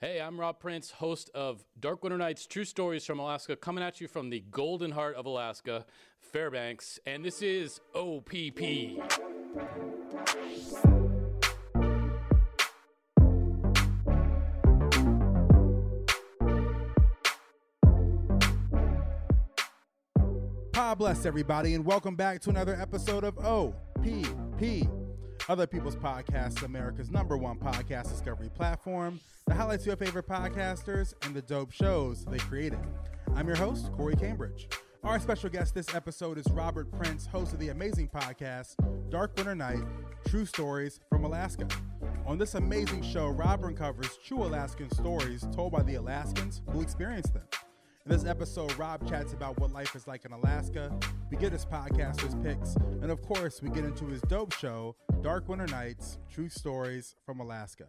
Hey, I'm Rob Prince, host of Dark Winter Nights True Stories from Alaska, coming at you from the golden heart of Alaska, Fairbanks, and this is OPP. God bless everybody, and welcome back to another episode of OPP, Other People's Podcasts, America's number one podcast discovery platform that highlights of your favorite podcasters and the dope shows they created. I'm your host, Corey Cambridge. Our special guest this episode is Robert Prince, host of the amazing podcast Dark Winter Night True Stories from Alaska. On this amazing show, Robert uncovers true Alaskan stories told by the Alaskans who experienced them. In this episode, Rob chats about what life is like in Alaska. We get his podcaster's picks, and of course, we get into his dope show, Dark Winter Nights True Stories from Alaska.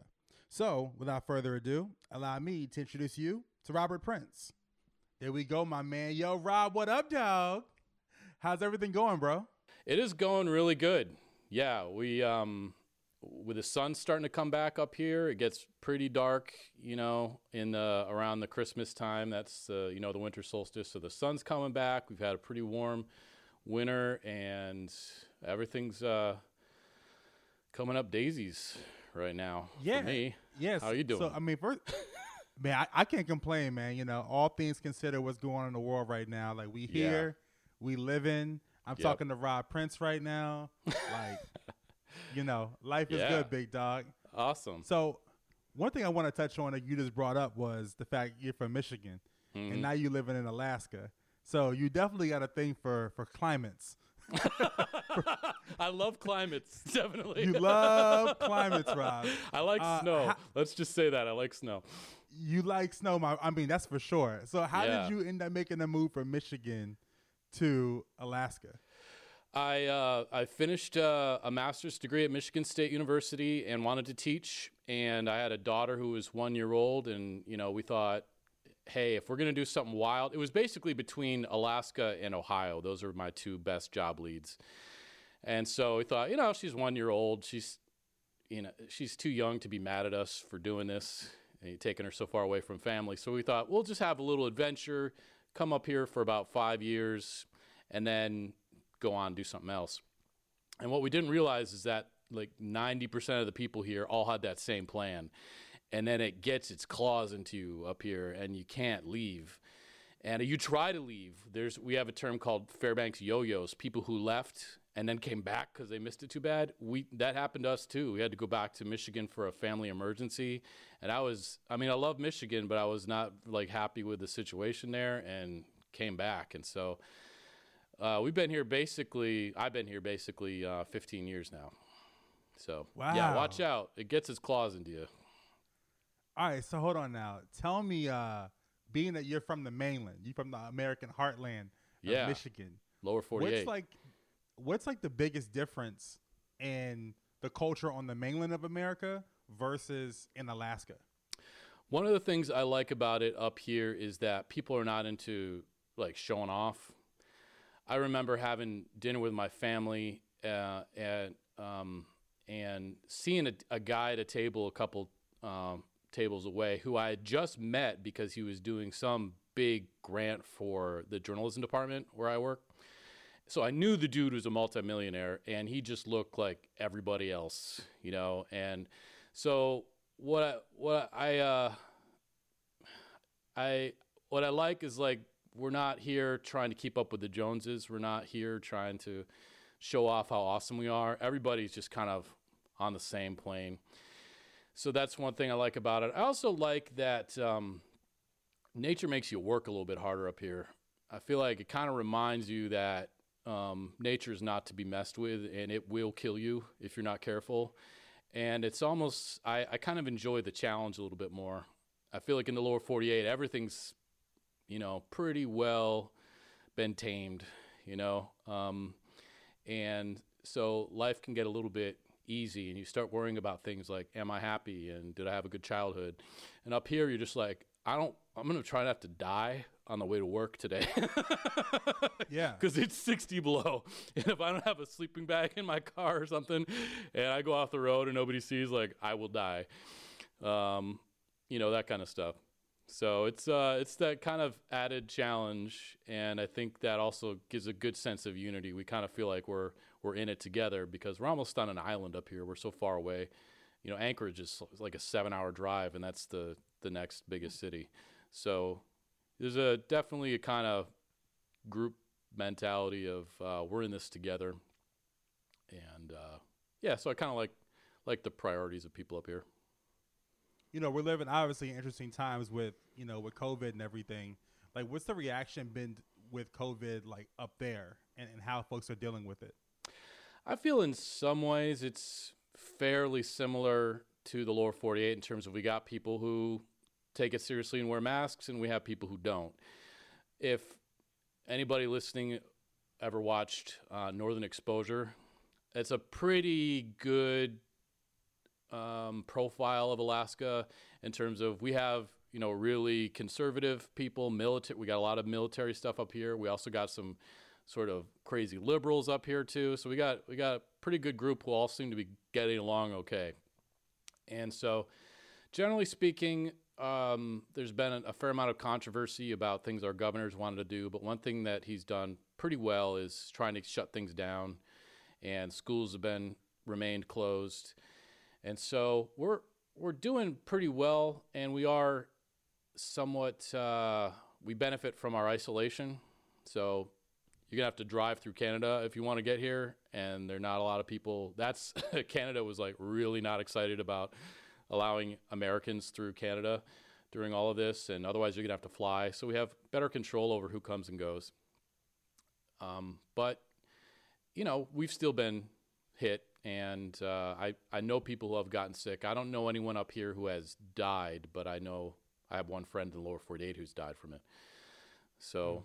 So, without further ado, allow me to introduce you to Robert Prince. There we go, my man. Yo, Rob, what up, dog? How's everything going, bro? It is going really good. Yeah, we um with the sun starting to come back up here, it gets pretty dark, you know, in the around the Christmas time. That's uh, you know the winter solstice, so the sun's coming back. We've had a pretty warm winter, and everything's uh, coming up daisies right now. Yeah, for me. Yes. How you doing? So, I mean, first, man, I, I can't complain, man. You know, all things considered, what's going on in the world right now. Like we Yeah. here, we living. I'm Yep. talking to Rob Prince right now. Like, you know, life is Yeah. good, big dog. awesome. So, one thing I want to touch on that you just brought up was the fact you're from Michigan Mm-hmm. and now you're living in Alaska. So you definitely got a thing for for climates. I love climates, definitely. You love climates, Rob. I like Uh, snow. ha- Let's just say that I like snow. You like snow, my, I mean that's for sure. So how Yeah. did you end up making the move from Michigan to Alaska? I uh, I finished uh, a master's degree at Michigan State University and wanted to teach. And I had a daughter who was one year old, and you know we thought, hey, if we're gonna do something wild, it was basically between Alaska and Ohio. Those are my two best job leads. And so we thought, you know, she's one year old. She's you know she's too young to be mad at us for doing this and taking her so far away from family. So we thought we'll just have a little adventure, come up here for about five years, and then go on and do something else. And what we didn't realize is that like 90% of the people here all had that same plan. And then it gets its claws into you up here and you can't leave. And you try to leave. There's we have a term called Fairbanks yo-yos, people who left and then came back because they missed it too bad. We that happened to us too. We had to go back to Michigan for a family emergency, and I was I mean I love Michigan, but I was not like happy with the situation there and came back. And so uh, we've been here basically. I've been here basically uh, 15 years now. So yeah, watch out. It gets its claws into you. All right, so hold on now. Tell me, uh, being that you're from the mainland, you're from the American heartland of Yeah. Michigan. Lower 48. What's like, what's like the biggest difference in the culture on the mainland of America versus in Alaska? One of the things I like about it up here is that people are not into like showing off. I remember having dinner with my family uh, and um, and seeing a, a guy at a table a couple um, tables away who I had just met because he was doing some big grant for the journalism department where I work. So I knew the dude was a multimillionaire and he just looked like everybody else, you know. And so what I, what I uh, I what I like is like we're not here trying to keep up with the Joneses. We're not here trying to show off how awesome we are. Everybody's just kind of on the same plane. So that's one thing I like about it. I also like that um, nature makes you work a little bit harder up here. I feel like it kind of reminds you that um, nature is not to be messed with and it will kill you if you're not careful. and it's almost I, I kind of enjoy the challenge a little bit more. I feel like in the lower 48, everything's you know pretty well been tamed, you know, um, and so life can get a little bit easy, and you start worrying about things like, am I happy and did I have a good childhood? And up here, you're just like, I don't. I'm gonna try not to die on the way to work today. Yeah. Because it's 60 below. And if I don't have a sleeping bag in my car or something and I go off the road and nobody sees, like, I will die. Um, you know, that kind of stuff. So it's uh, it's that kind of added challenge, and I think that also gives a good sense of unity. We kind of feel like we're we're in it together because we're almost on an island up here. We're so far away. You know, Anchorage is like a seven-hour drive, and that's the the next biggest city. So there's a definitely a kind of group mentality of uh, we're in this together, and uh, yeah. So I kind of like like the priorities of people up here. You know, we're living obviously interesting times with, you know, with COVID and everything. Like, what's the reaction been with COVID, like up there, and, and how folks are dealing with it? I feel in some ways it's fairly similar to the lower 48 in terms of we got people who take it seriously and wear masks, and we have people who don't. If anybody listening ever watched uh, Northern Exposure, it's a pretty good um, profile of Alaska in terms of we have you know really conservative people, military. We got a lot of military stuff up here. We also got some sort of crazy liberals up here too. So we got we got a pretty good group who all seem to be getting along okay. And so, generally speaking, um, there's been a, fair amount of controversy about things our governor's wanted to do. But one thing that he's done pretty well is trying to shut things down, and schools have been remained closed. And so we're we're doing pretty well, and we are somewhat uh, we benefit from our isolation. So you're gonna have to drive through Canada if you want to get here, and there are not a lot of people. That's Canada was like really not excited about allowing Americans through Canada during all of this, and otherwise you're gonna have to fly. So we have better control over who comes and goes. Um, but you know we've still been hit, and uh, I I know people who have gotten sick. I don't know anyone up here who has died, but I know I have one friend in the lower 48 who's died from it. So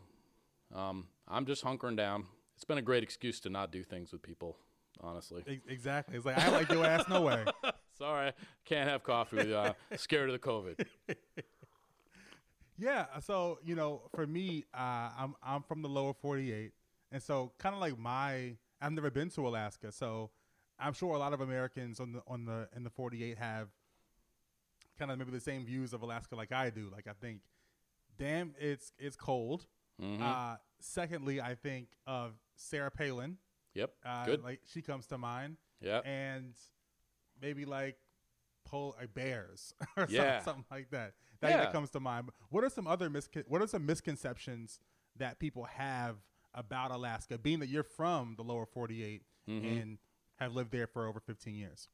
um, I'm just hunkering down. It's been a great excuse to not do things with people, honestly. Exactly. It's like I like your ass no way. Sorry, can't have coffee with you. Uh, scared of the COVID. Yeah. So you know, for me, uh, I'm I'm from the lower 48, and so kind of like my I've never been to Alaska, so I'm sure a lot of Americans on the on the in the 48 have kind of maybe the same views of Alaska like I do. Like I think, damn, it's it's cold. Mm-hmm. Uh, secondly, I think of Sarah Palin. Yep. Uh, Good. Like she comes to mind. Yeah. And maybe like pol- like bears or Yeah. something, something like that. That, Yeah. that comes to mind. What are some other miscon- what are some misconceptions that people have about Alaska, being that you're from the lower 48 Mm-hmm. and have lived there for over 15 years?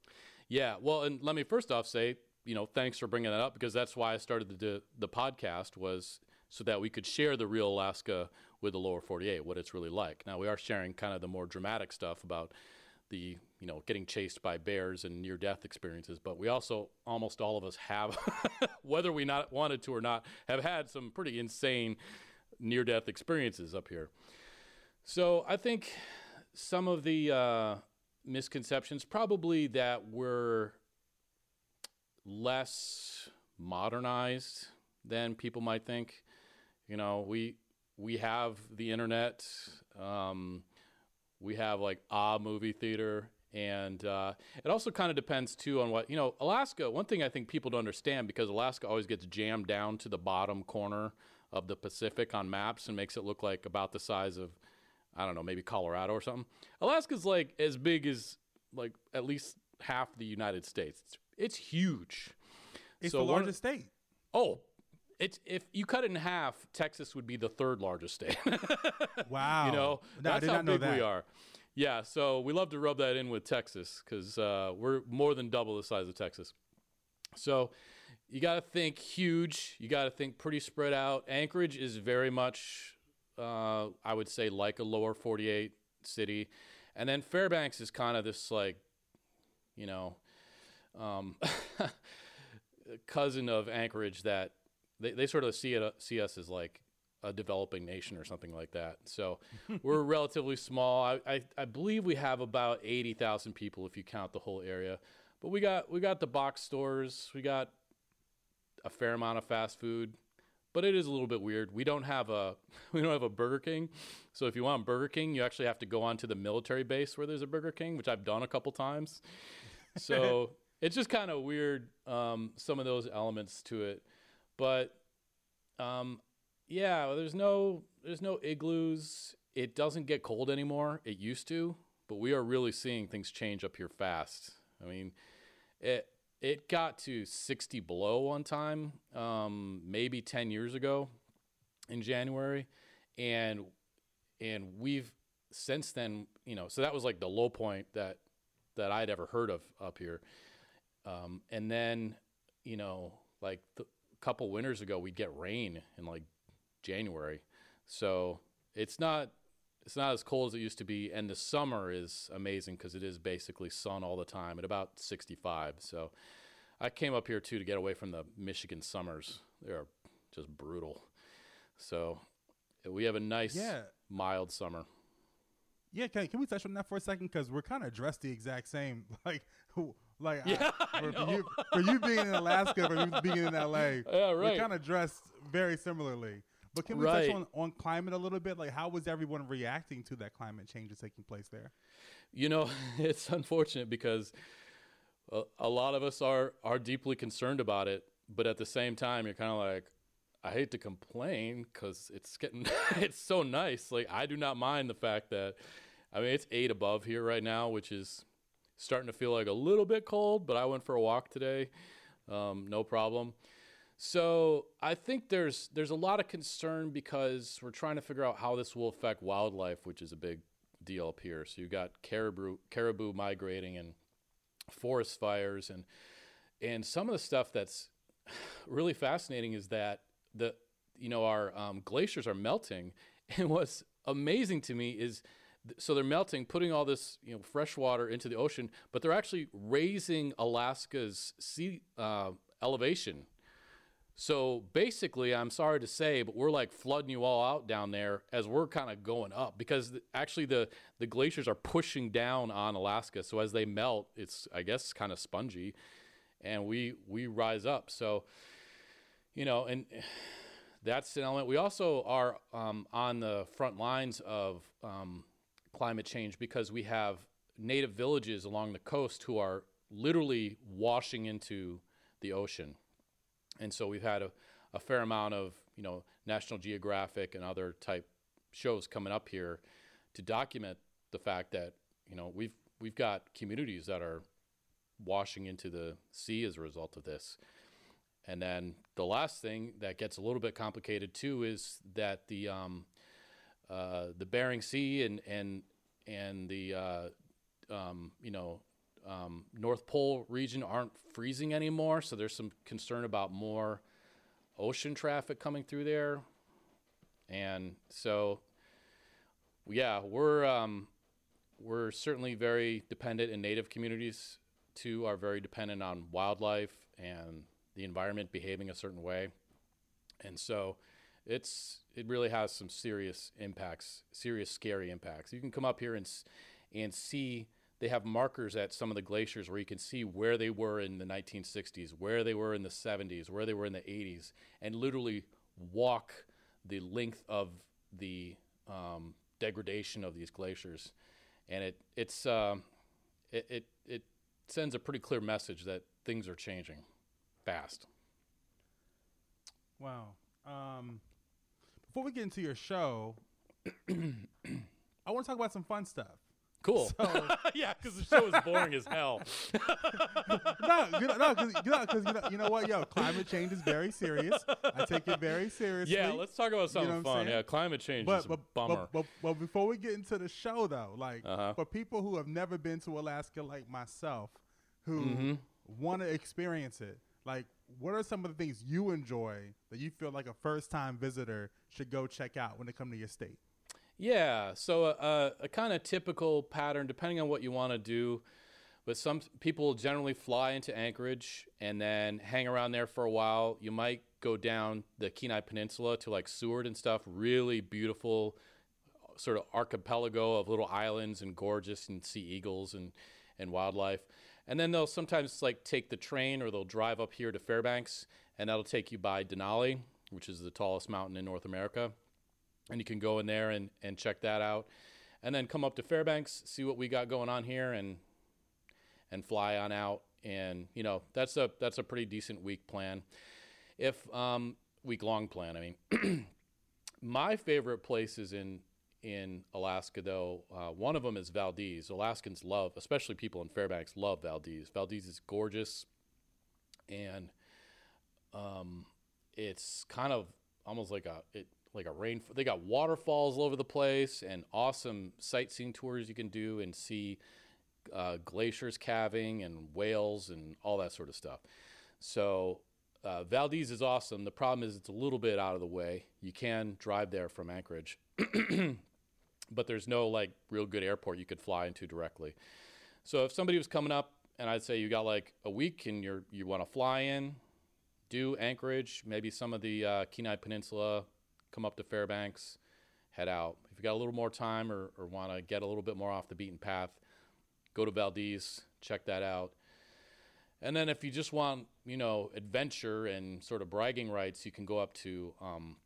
Yeah, well, and let me first off say, you know, thanks for bringing that up because that's why I started the the podcast was so that we could share the real Alaska with the lower 48, what it's really like. Now we are sharing kind of the more dramatic stuff about the you know getting chased by bears and near death experiences, but we also almost all of us have, whether we not wanted to or not, have had some pretty insane near death experiences up here. So I think some of the uh, misconceptions probably that we're less modernized than people might think. You know, we we have the internet. Um, we have like a movie theater, and uh, it also kind of depends too on what you know. Alaska. One thing I think people don't understand because Alaska always gets jammed down to the bottom corner of the Pacific on maps and makes it look like about the size of I don't know, maybe Colorado or something. Alaska's like as big as like at least half the United States. It's, it's huge. It's So the one largest state. Oh, it's if you cut it in half, Texas would be the third largest state. Wow. you know, No, I that's did how not know big that. we are. Yeah, so we love to rub that in with Texas because uh, we're more than double the size of Texas. So you got to think huge. You got to think pretty spread out. Anchorage is very much, uh, I would say, like a lower 48 city. And then Fairbanks is kind of this, like, you know, um, cousin of Anchorage that they, they sort of see it see us as like a developing nation or something like that. So we're relatively small. I, I, I believe we have about eighty thousand people if you count the whole area. But we got we got the box stores. We got a fair amount of fast food. But it is a little bit weird. We don't have a we don't have a Burger King. So if you want Burger King, you actually have to go onto the military base where there's a Burger King, which I've done a couple times. So it's just kind of weird um, some of those elements to it. But um, yeah, there's no there's no igloos. It doesn't get cold anymore. It used to, but we are really seeing things change up here fast. I mean, it it got to 60 below one time, um, maybe 10 years ago in January, and and we've since then, you know, so that was like the low point that that I'd ever heard of up here, um, and then you know, like a couple winters ago, we'd get rain in like January, so it's not it's not as cold as it used to be, and the summer is amazing because it is basically sun all the time at about 65. So I came up here too to get away from the Michigan summers. They are just brutal. So we have a nice, Yeah. mild summer. Yeah, can, can we touch on that for a second? Because we're kind of dressed the exact same. Like, who, like Yeah, I, for, you, for you being in Alaska, for you being in LA, Yeah, we're right. kind of dressed very similarly. But can we Right. touch on, on climate a little bit? Like, how was everyone reacting to that climate change that's taking place there? You know, it's unfortunate because a, a lot of us are are deeply concerned about it, but at the same time, you're kind of like, I hate to complain because it's getting it's so nice. Like I do not mind the fact that, I mean, it's eight above here right now, which is starting to feel like a little bit cold. But I went for a walk today, um, no problem. So I think there's there's a lot of concern because we're trying to figure out how this will affect wildlife, which is a big deal up here. So you've got caribou caribou migrating and forest fires and and some of the stuff that's really fascinating is that the you know our um, glaciers are melting and what's amazing to me is so they're melting putting all this you know fresh water into the ocean but they're actually raising alaska's sea uh, elevation so basically, I'm sorry to say, but we're like flooding you all out down there as we're kind of going up because actually the the glaciers are pushing down on Alaska. So as they melt, it's I guess kind of spongy, and we we rise up. So you know, and that's an element. We also are um, on the front lines of um, climate change because we have native villages along the coast who are literally washing into the ocean and so we've had a, a fair amount of you know National Geographic and other type shows coming up here to document the fact that you know we've we've got communities that are washing into the sea as a result of this. And then the last thing that gets a little bit complicated too is that the um, uh, the Bering Sea and and and the uh, um, you know um, North Pole region aren't freezing anymore, so there's some concern about more ocean traffic coming through there, and so yeah, we're um, we're certainly very dependent, and native communities too are very dependent on wildlife and the environment behaving a certain way, and so it's it really has some serious impacts, serious scary impacts. You can come up here and and see they have markers at some of the glaciers where you can see where they were in the 1960s, where they were in the 70s, where they were in the 80s, and literally walk the length of the um, degradation of these glaciers. And it it's um, it, it it sends a pretty clear message that things are changing fast. Wow. Um, before we get into your show, I want to talk about some fun stuff. Cool. So- yeah, because the show is boring as hell. no, you know, no, because you know, you know, you know what, yo, climate change is very serious. I take it very seriously. Yeah, let's talk about something know fun. saying? Yeah, climate change But is a bummer. but but but before we get into the show, though, like Uh-huh. for people who have never been to Alaska, like myself, who Mm-hmm. want to experience it, like what are some of the things you enjoy that you feel like a first time visitor should go check out when they come to your state? Yeah, so uh, a kind of typical pattern, depending on what you want to do. but some people generally fly into Anchorage and then hang around there for a while. You might go down the Kenai Peninsula to like Seward and stuff. Really beautiful, sort of archipelago of little islands and gorgeous and see eagles and and wildlife. And then they'll sometimes like take the train or they'll drive up here to Fairbanks and that'll take you by Denali, which is the tallest mountain in North America. And you can go in there and, and check that out. And then come up to Fairbanks, see what we got going on here and and fly on out. And you know that's a that's a pretty decent week plan. If um, week long plan, I mean, my favorite places in in Alaska though, uh, one of them is Valdez. Alaskans love, especially people in Fairbanks, love Valdez. Valdez is gorgeous, and um, it's kind of almost like a it like a rain. They got waterfalls all over the place and awesome sightseeing tours you can do and see uh, glaciers calving and whales and all that sort of stuff. So uh, Valdez is awesome. The problem is it's a little bit out of the way. You can drive there from Anchorage, but there's no like real good airport you could fly into directly. So if somebody was coming up and I'd say you got like a week and you're you want to fly in, do Anchorage, maybe some of the uh, Kenai Peninsula, come up to Fairbanks, head out. If you got a little more time or, or want to get a little bit more off the beaten path, go to Valdez, check that out. And then if you just want, you know, adventure and sort of bragging rights, you can go up to um,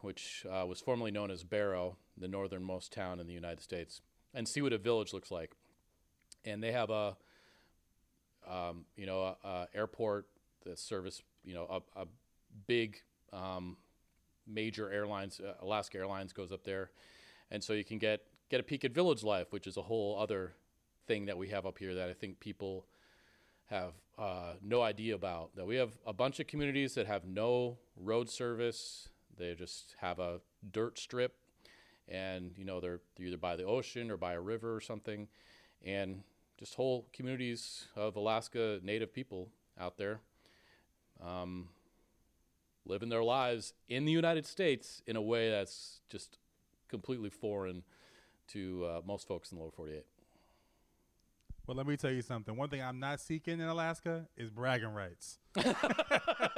which uh, was formerly known as Barrow, the northernmost town in the United States, and see what a village looks like. And they have a, um, you know, a, a airport that service, you know, a, a big um, major airlines, uh, Alaska Airlines goes up there, and so you can get get a peek at village life, which is a whole other thing that we have up here that I think people have uh, no idea about. That we have a bunch of communities that have no road service. They just have a dirt strip, and you know they're, either by the ocean or by a river or something, and just whole communities of Alaska Native people out there, um, living their lives in the United States in a way that's just completely foreign to uh, most folks in the lower 48. Well, let me tell you something. One thing I'm not seeking in Alaska is bragging rights.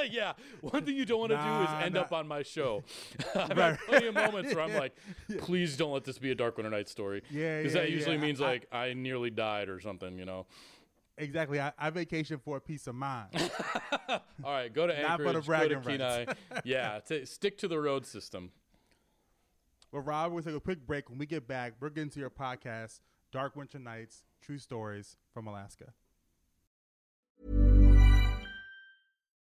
yeah, one thing you don't want to Nah, do is end nah. up on my show. I've Right. had plenty of moments where I'm like, please don't let this be a Dark Winter Night story. Yeah, Because yeah, that usually yeah. means I- like I nearly died or something, you know. Exactly. I, I vacation for a peace of mind. All right, go to Not for the Anchorage, go to Kenai. yeah, t- stick to the road system. well, Rob, we'll take a quick break. When we get back, we're getting to your podcast, Dark Winter Nights True Stories from Alaska.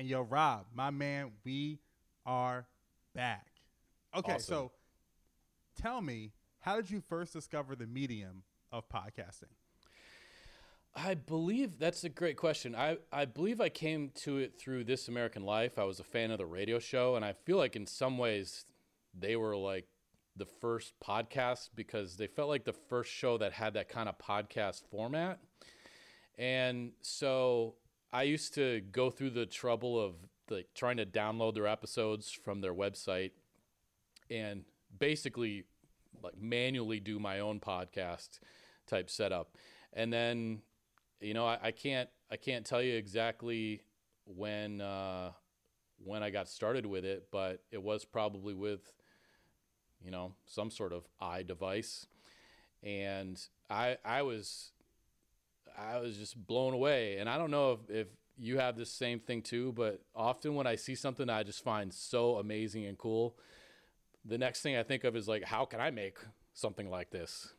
And yo, Rob, my man, we are back. Okay, Awesome. so tell me, how did you first discover the medium of podcasting? I believe that's a great question. I, I believe I came to it through This American Life. I was a fan of the radio show, and I feel like in some ways they were like the first podcast because they felt like the first show that had that kind of podcast format. And so I used to go through the trouble of like trying to download their episodes from their website and basically like manually do my own podcast type setup. And then, you know, I, I can't I can't tell you exactly when uh, when I got started with it, but it was probably with you know some sort of i device, and I I was I was just blown away. And I don't know if, if you have this same thing too, but often when I see something I just find so amazing and cool, the next thing I think of is like, how can I make something like this?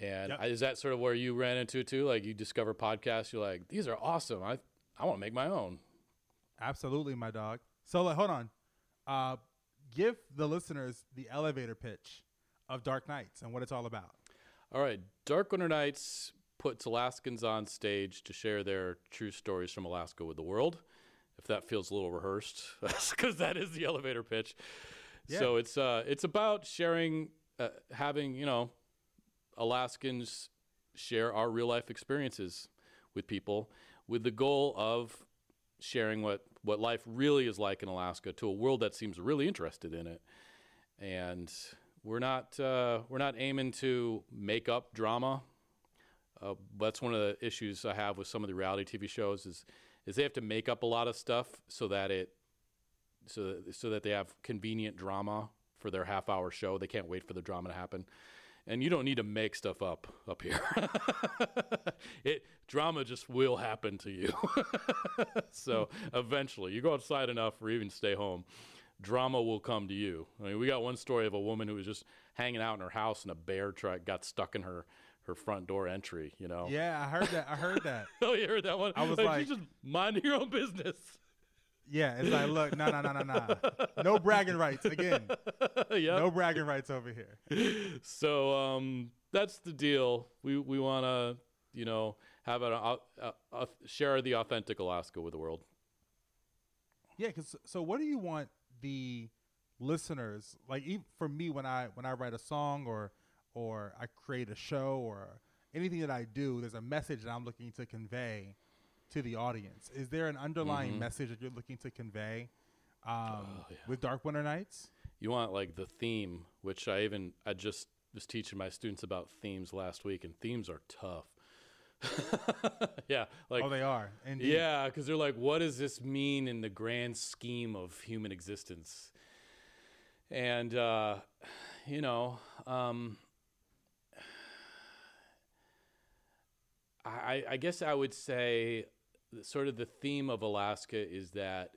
And Yep. Is that sort of where you ran into it too? Like you discover podcasts, you're like, these are awesome. I I want to make my own. Absolutely, my dog. So, like, hold on. Uh, give the listeners the elevator pitch of Dark Nights and what it's all about. All right, Dark Winter Nights puts Alaskans on stage to share their true stories from Alaska with the world. If that feels a little rehearsed, because that is the elevator pitch. So it's uh, it's about sharing, uh, having you know, Alaskans share our real life experiences with people, with the goal of sharing what what life really is like in Alaska to a world that seems really interested in it. And we're not uh, we're not aiming to make up drama. Uh, that's one of the issues I have with some of the reality TV shows is is they have to make up a lot of stuff so that it so so that they have convenient drama for their half hour show. They can't wait for the drama to happen. And you don't need to make stuff up up here. it drama just will happen to you. so eventually, you go outside enough or even stay home, drama will come to you. I mean, we got one story of a woman who was just hanging out in her house and a bear truck got stuck in her her front door entry. You know. Yeah, I heard that. I heard that. oh, you heard that one? I was you like- just mind your own business. Yeah, it's like, look, no, no, no, no, no, no bragging rights again. yeah. No bragging rights over here. So um, that's the deal. We we want to you know have a, uh, uh, uh, share the authentic Alaska with the world. Yeah, because so what do you want the listeners like? Even for me, when I when I write a song or or I create a show or anything that I do, there's a message that I'm looking to convey to the audience. Is there an underlying Mm-hmm. message that you're looking to convey um, Oh, with Dark Winter Nights? You want like the theme, which I even I just was teaching my students about themes last week, and themes are tough. yeah, like oh, they are. Indeed. Yeah, because they're like, what does this mean in the grand scheme of human existence? And, uh, you know, um, I, I guess I would say sort of the theme of Alaska is that,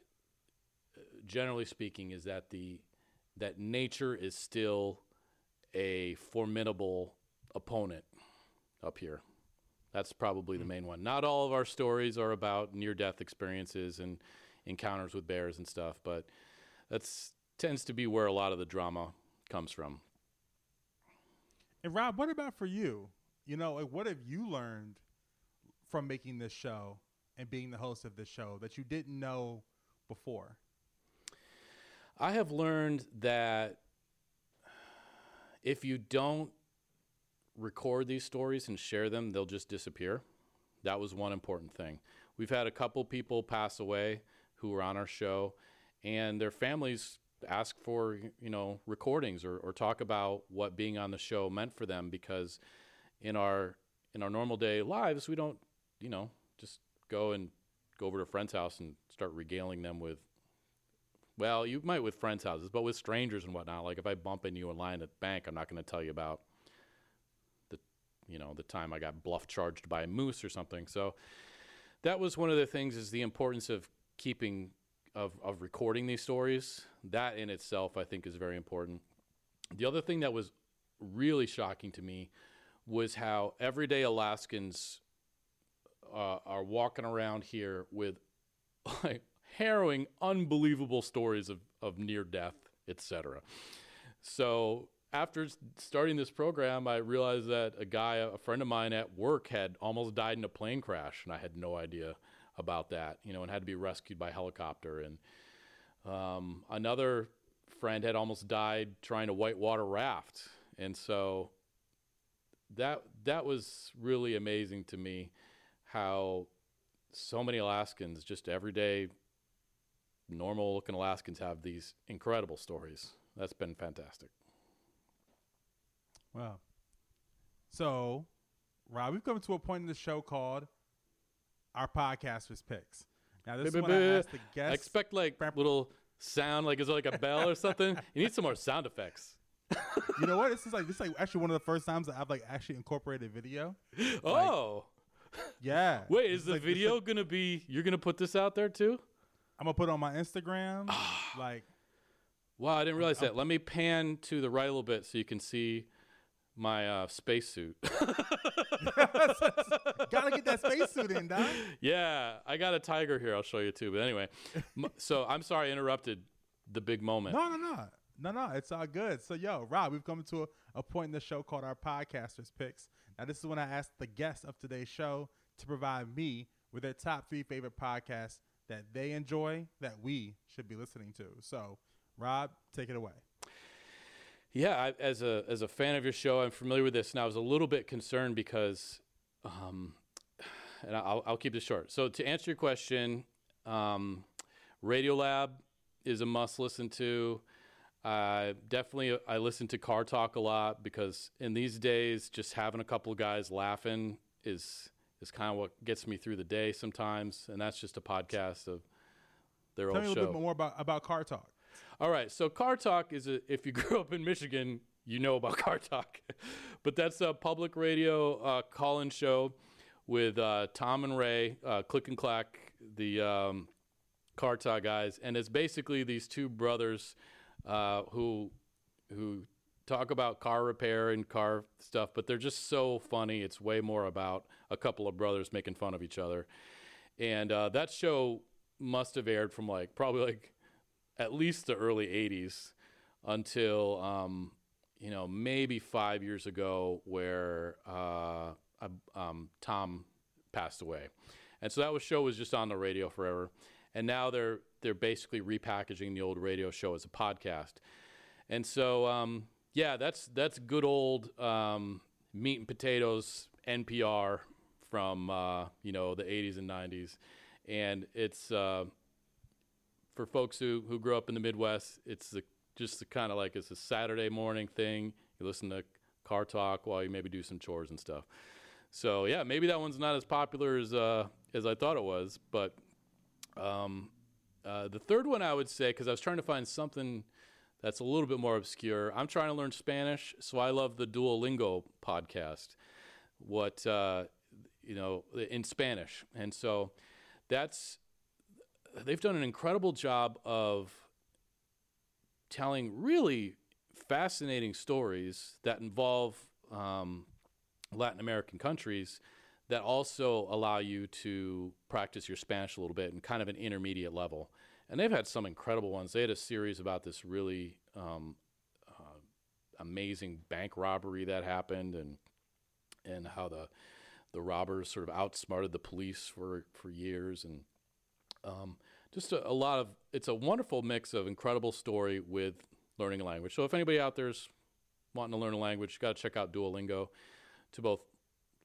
uh, generally speaking, is that the that nature is still a formidable opponent up here. That's probably the main one. Not all of our stories are about near death experiences and encounters with bears and stuff, but that's tends to be where a lot of the drama comes from. And Rob, what about for you? You know, like what have you learned from making this show and being the host of this show that you didn't know before? I have learned that if you don't record these stories and share them, they'll just disappear. That was one important thing. We've had a couple people pass away who were on our show, and their families ask for you know recordings or, or talk about what being on the show meant for them because in our in our normal day lives we don't you know just go and go over to a friend's house and start regaling them with well, you might with friends' houses, but with strangers and whatnot. Like if I bump into you in line at the bank, I'm not going to tell you about the, you know, the time I got bluff charged by a moose or something. So that was one of the things is the importance of keeping, of, of recording these stories. That in itself, I think, is very important. The other thing that was really shocking to me was how everyday Alaskans uh, are walking around here with like harrowing, unbelievable stories of, of near death, etc. So after starting this program, I realized that a guy, a friend of mine at work, had almost died in a plane crash, and I had no idea about that. You know, and had to be rescued by helicopter. And um, another friend had almost died trying to whitewater raft, and so that that was really amazing to me how so many Alaskans, just everyday, normal looking Alaskans, have these incredible stories. That's been fantastic. Wow. So, Rob, we've come to a point in the show called our Podcast podcasters picks. Now, this is when I ask the I expect like little sound, like is it like a bell or something? You need some more sound effects. you know what? This is like this is like actually one of the first times that I've like actually incorporated video. Oh, Yeah. wait, is the like- video like- gonna be? You're gonna put this out there too? I'm gonna put it on my Instagram. like, Wow, I didn't realize that. Let me pan to the right a little bit so you can see my uh, spacesuit. gotta get that spacesuit in, Doc. yeah, I got a tiger here. I'll show you too. But anyway, so I'm sorry I interrupted the big moment. No, no, no, No, no, it's all good. So, yo, Rob, we've come to a, a point in the show called our podcasters picks. Now, this is when I ask the guests of today's show to provide me with their top three favorite podcasts that they enjoy that we should be listening to. So, Rob, take it away. Yeah, I, as a as a fan of your show, I'm familiar with this, and I was a little bit concerned because, um, and I'll, I'll keep this short. So to answer your question, um, Radiolab is a must listen to. Uh, definitely, I listen to Car Talk a lot because in these days, just having a couple of guys laughing is is kind of what gets me through the day sometimes, and that's just a podcast of their Tell old me a show. little bit more about, about Car Talk. All right, so Car Talk is a, if you grew up in Michigan, you know about Car Talk, but that's a public radio uh, call-in show with uh, Tom and Ray, uh, Click and Clack, the um, Car Talk guys, and it's basically these two brothers uh, who who talk about car repair and car stuff, but they're just so funny. It's way more about a couple of brothers making fun of each other, and uh, that show must have aired from like probably like at least the early 80s until um, you know maybe five years ago where uh, um, tom passed away. And so that was show was just on the radio forever. And now they're they're basically repackaging the old radio show as a podcast. And so um, yeah that's that's good old um, meat and potatoes npr from uh, you know the 80s and 90s and it's uh, for folks who, who grew up in the Midwest, it's just kind of like it's a Saturday morning thing. You listen to car talk while you maybe do some chores and stuff. So yeah, maybe that one's not as popular as uh, as I thought it was. But um, uh, the third one I would say, because I was trying to find something that's a little bit more obscure. I'm trying to learn Spanish, so I love the Duolingo podcast. What uh, you know in Spanish, and so that's they've done an incredible job of telling really fascinating stories that involve um, Latin American countries that also allow you to practice your Spanish a little bit and kind of an intermediate level. And they've had some incredible ones. They had a series about this really um, uh, amazing bank robbery that happened and and how the the robbers sort of outsmarted the police for for years and um, just a, a, lot of it's a wonderful mix of incredible story with learning a language. So if anybody out there's wanting to learn a language, you got to check out Duolingo to both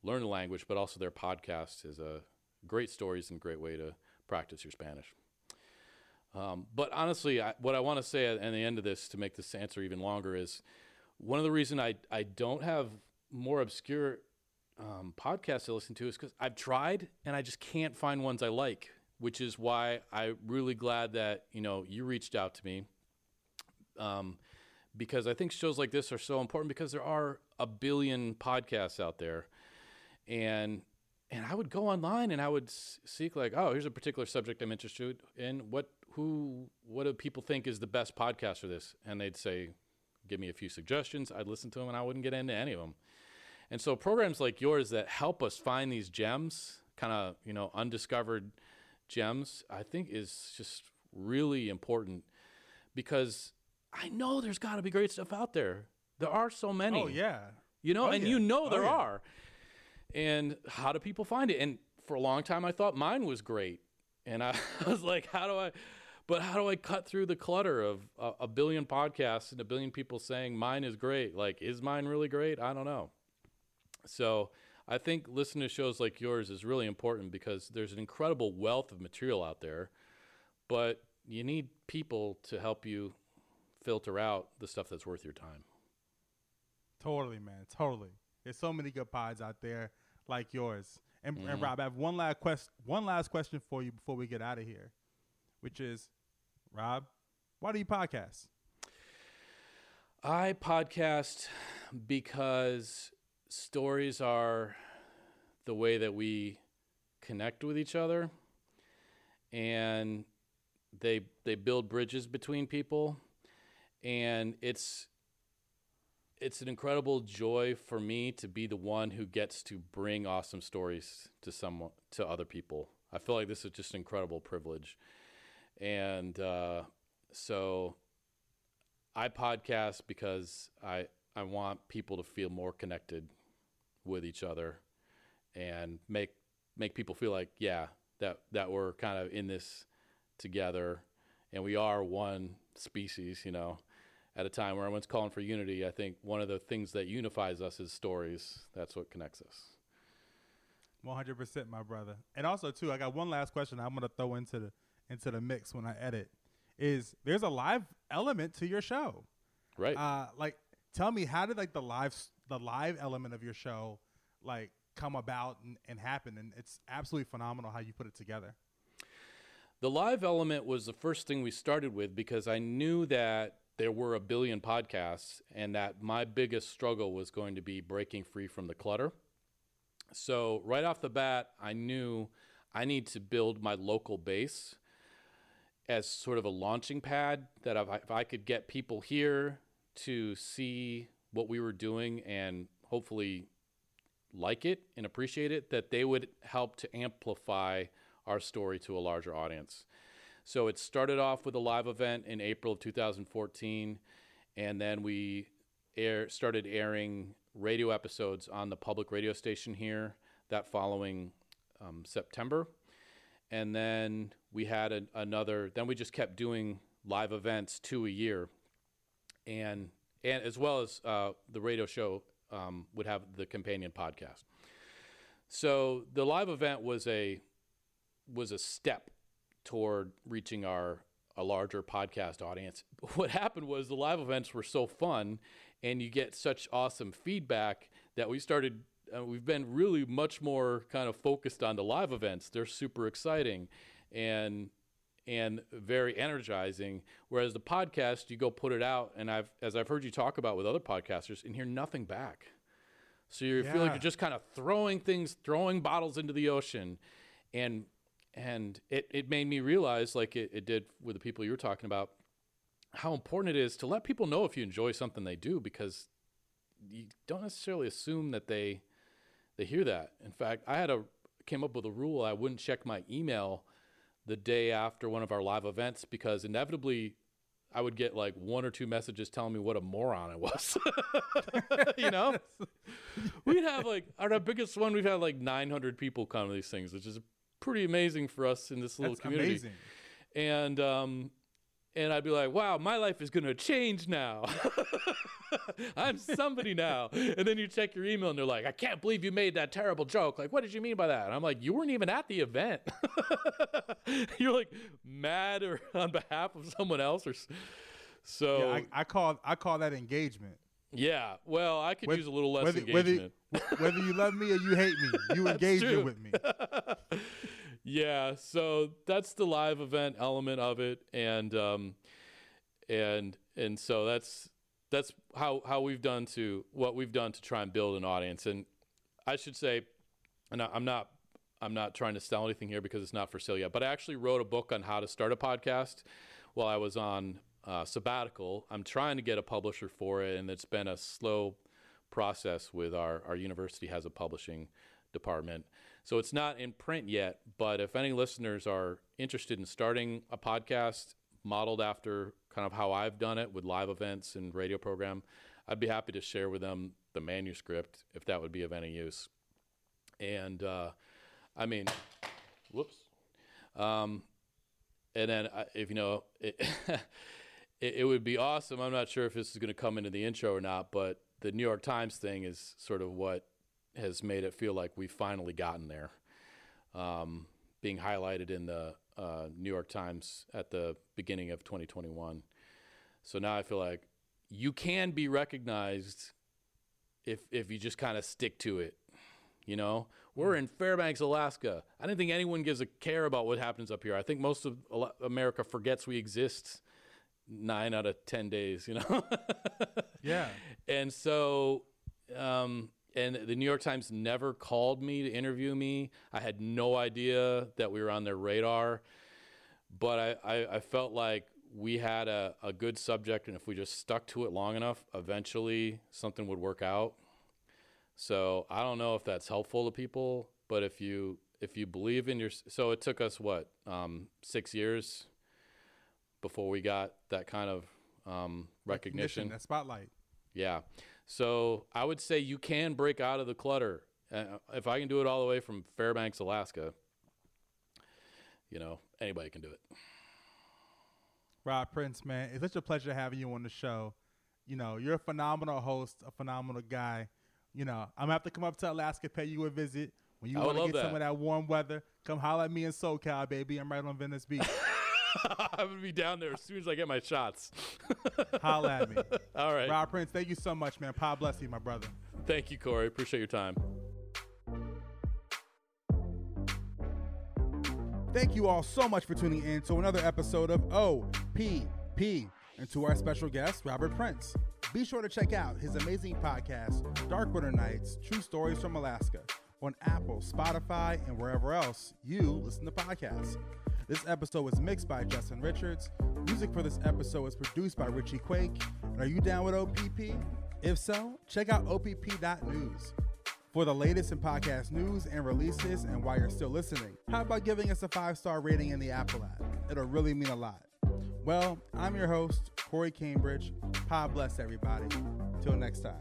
learn a language, but also their podcast is a great stories and great way to practice your Spanish. Um, but honestly, I, what I want to say at, at, the end of this to make this answer even longer is one of the reason I, I don't have more obscure um, podcasts to listen to is because I've tried and I just can't find ones I like which is why I'm really glad that you know you reached out to me. Um, because I think shows like this are so important because there are a billion podcasts out there, and and I would go online and I would seek like, oh, here's a particular subject I'm interested in. What who what do people think is the best podcast for this? And they'd say, give me a few suggestions. I'd listen to them and I wouldn't get into any of them. And so programs like yours that help us find these gems, kind of you know undiscovered gems, I think is just really important because I know there's got to be great stuff out there. There are so many. Oh yeah. You know, oh, and yeah. you know oh, there oh, yeah. are. And how do people find it? And for a long time I thought mine was great. And I was like, how do I but how do I cut through the clutter of a, a billion podcasts and a billion people saying mine is great? Like, is mine really great? I don't know. So I think listening to shows like yours is really important because there's an incredible wealth of material out there, but you need people to help you filter out the stuff that's worth your time. Totally, man. Totally. There's so many good pods out there like yours. And, Mm-hmm. and Rob, I have one last quest one last question for you before we get out of here, which is, Rob, why do you podcast? I podcast because stories are the way that we connect with each other and they they build bridges between people and it's it's an incredible joy for me to be the one who gets to bring awesome stories to someone to other people. I feel like this is just an incredible privilege. And uh, so I podcast because I I want people to feel more connected with each other and make make people feel like yeah that that we're kind of in this together. And we are one species you know. At a time where everyone's calling for unity i think one of the things that unifies us is stories. That's what connects us. 100% my brother. And also too i got one last question i'm going to throw into the into the mix when i edit is there's a live element to your show. Right. Uh like tell me how did like the live the live element of your show like come about and, and happen? And it's absolutely phenomenal how you put it together. The live element was the first thing we started with because i knew that there were a billion podcasts and that my biggest struggle was going to be breaking free from the clutter. So right off the bat i knew i need to build my local base as sort of a launching pad that if I, could get people here to see what we were doing and hopefully like it and appreciate it, that they would help to amplify our story to a larger audience. So it started off with a live event in April of 2014, and then we air, started airing radio episodes on the public radio station here that following um, September. And then we had a, another, then we just kept doing live events two a year. And, and as well as uh, the radio show um, would have the companion podcast. So the live event was a was a step toward reaching our a larger podcast audience. What happened was the live events were so fun, and you get such awesome feedback that we started. Uh, we've been really much more kind of focused on the live events. They're super exciting, and and very energizing. Whereas the podcast, you go put it out, and I've as I've heard you talk about with other podcasters, and hear nothing back. So you yeah. feel like you're just kind of throwing things, throwing bottles into the ocean, and and it, it made me realize, like it, it did with the people you were talking about, how important it is to let people know if you enjoy something they do, because you don't necessarily assume that they they hear that. In fact, I had a came up with a rule I wouldn't check my email the day after one of our live events because inevitably I would get like one or two messages telling me what a moron I was. you know, we'd have like our biggest one. We've had like 900 people come to these things, which is pretty amazing for us in this little That's community. Amazing. And um, and I'd be like, wow, my life is going to change now. I'm somebody now. And then you check your email and they're like, I can't believe you made that terrible joke. Like, what did you mean by that? And I'm like, you weren't even at the event. You're like mad or on behalf of someone else or so. Yeah, I, I call I call that engagement. Yeah, well, I could Whether- use a little less whether, engagement. Whether, whether you love me or you hate me, you engage with me. Yeah, so that's the live event element of it, and um, and and so that's that's how how we've done to what we've done to try and build an audience. And I should say, and I- I'm not I'm not trying to sell anything here because it's not for sale yet, but I actually wrote a book on how to start a podcast while I was on uh, sabbatical. I'm trying to get a publisher for it, and it's been a slow process with our our university has a publishing department. So it's not in print yet, but if any listeners are interested in starting a podcast modeled after kind of how I've done it with live events and radio program, I'd be happy to share with them the manuscript if that would be of any use. And uh, I mean, whoops. Um, and then uh, if you know, it, it, it would be awesome. I'm not sure if this is going to come into the intro or not, but the New York Times thing is sort of what has made it feel like we've finally gotten there. Um, being highlighted in the uh, New York Times at the beginning of 2021. So now I feel like you can be recognized if if you just kind of stick to it. You know, we're in Fairbanks, Alaska. I don't think anyone gives a care about what happens up here. I think most of America forgets we exist nine out of ten days. You know. Yeah. And so, um, and the New York Times never called me to interview me. I had no idea that we were on their radar, but I, I, I felt like we had a, a good subject, and if we just stuck to it long enough, eventually something would work out. So I don't know if that's helpful to people, but if you if you believe in your, so it took us what um, six years before we got that kind of um, recognition. That spotlight. Yeah. So I would say you can break out of the clutter. Uh, if I can do it all the way from Fairbanks, Alaska, you know, anybody can do it. Rob Prince, man, it's such a pleasure having you on the show. You know, you're a phenomenal host, a phenomenal guy. You know, I'm gonna have to come up to Alaska, pay you a visit. When you want to get that. some of that warm weather, come holler at me in SoCal, baby. I'm right on Venice Beach. I'm gonna be down there as soon as I get my shots. holla at me. All right. Rob Prince, thank you so much, man. God bless you, my brother. Thank you, Corey. Appreciate your time. Thank you all so much for tuning in to another episode of OPP and to our special guest, Robert Prince. Be sure to check out his amazing podcast, Dark Winter Nights True Stories from Alaska, on Apple, Spotify, and wherever else you listen to podcasts. This episode was mixed by Justin Richards. Music for this episode was produced by Richie Quake. Are you down with OPP? If so, check out OPP.news. For the latest in podcast news and releases, and while you're still listening, how about giving us a five star rating in the Apple app? It'll really mean a lot. Well, I'm your host, Corey Cambridge. God bless everybody. Till next time.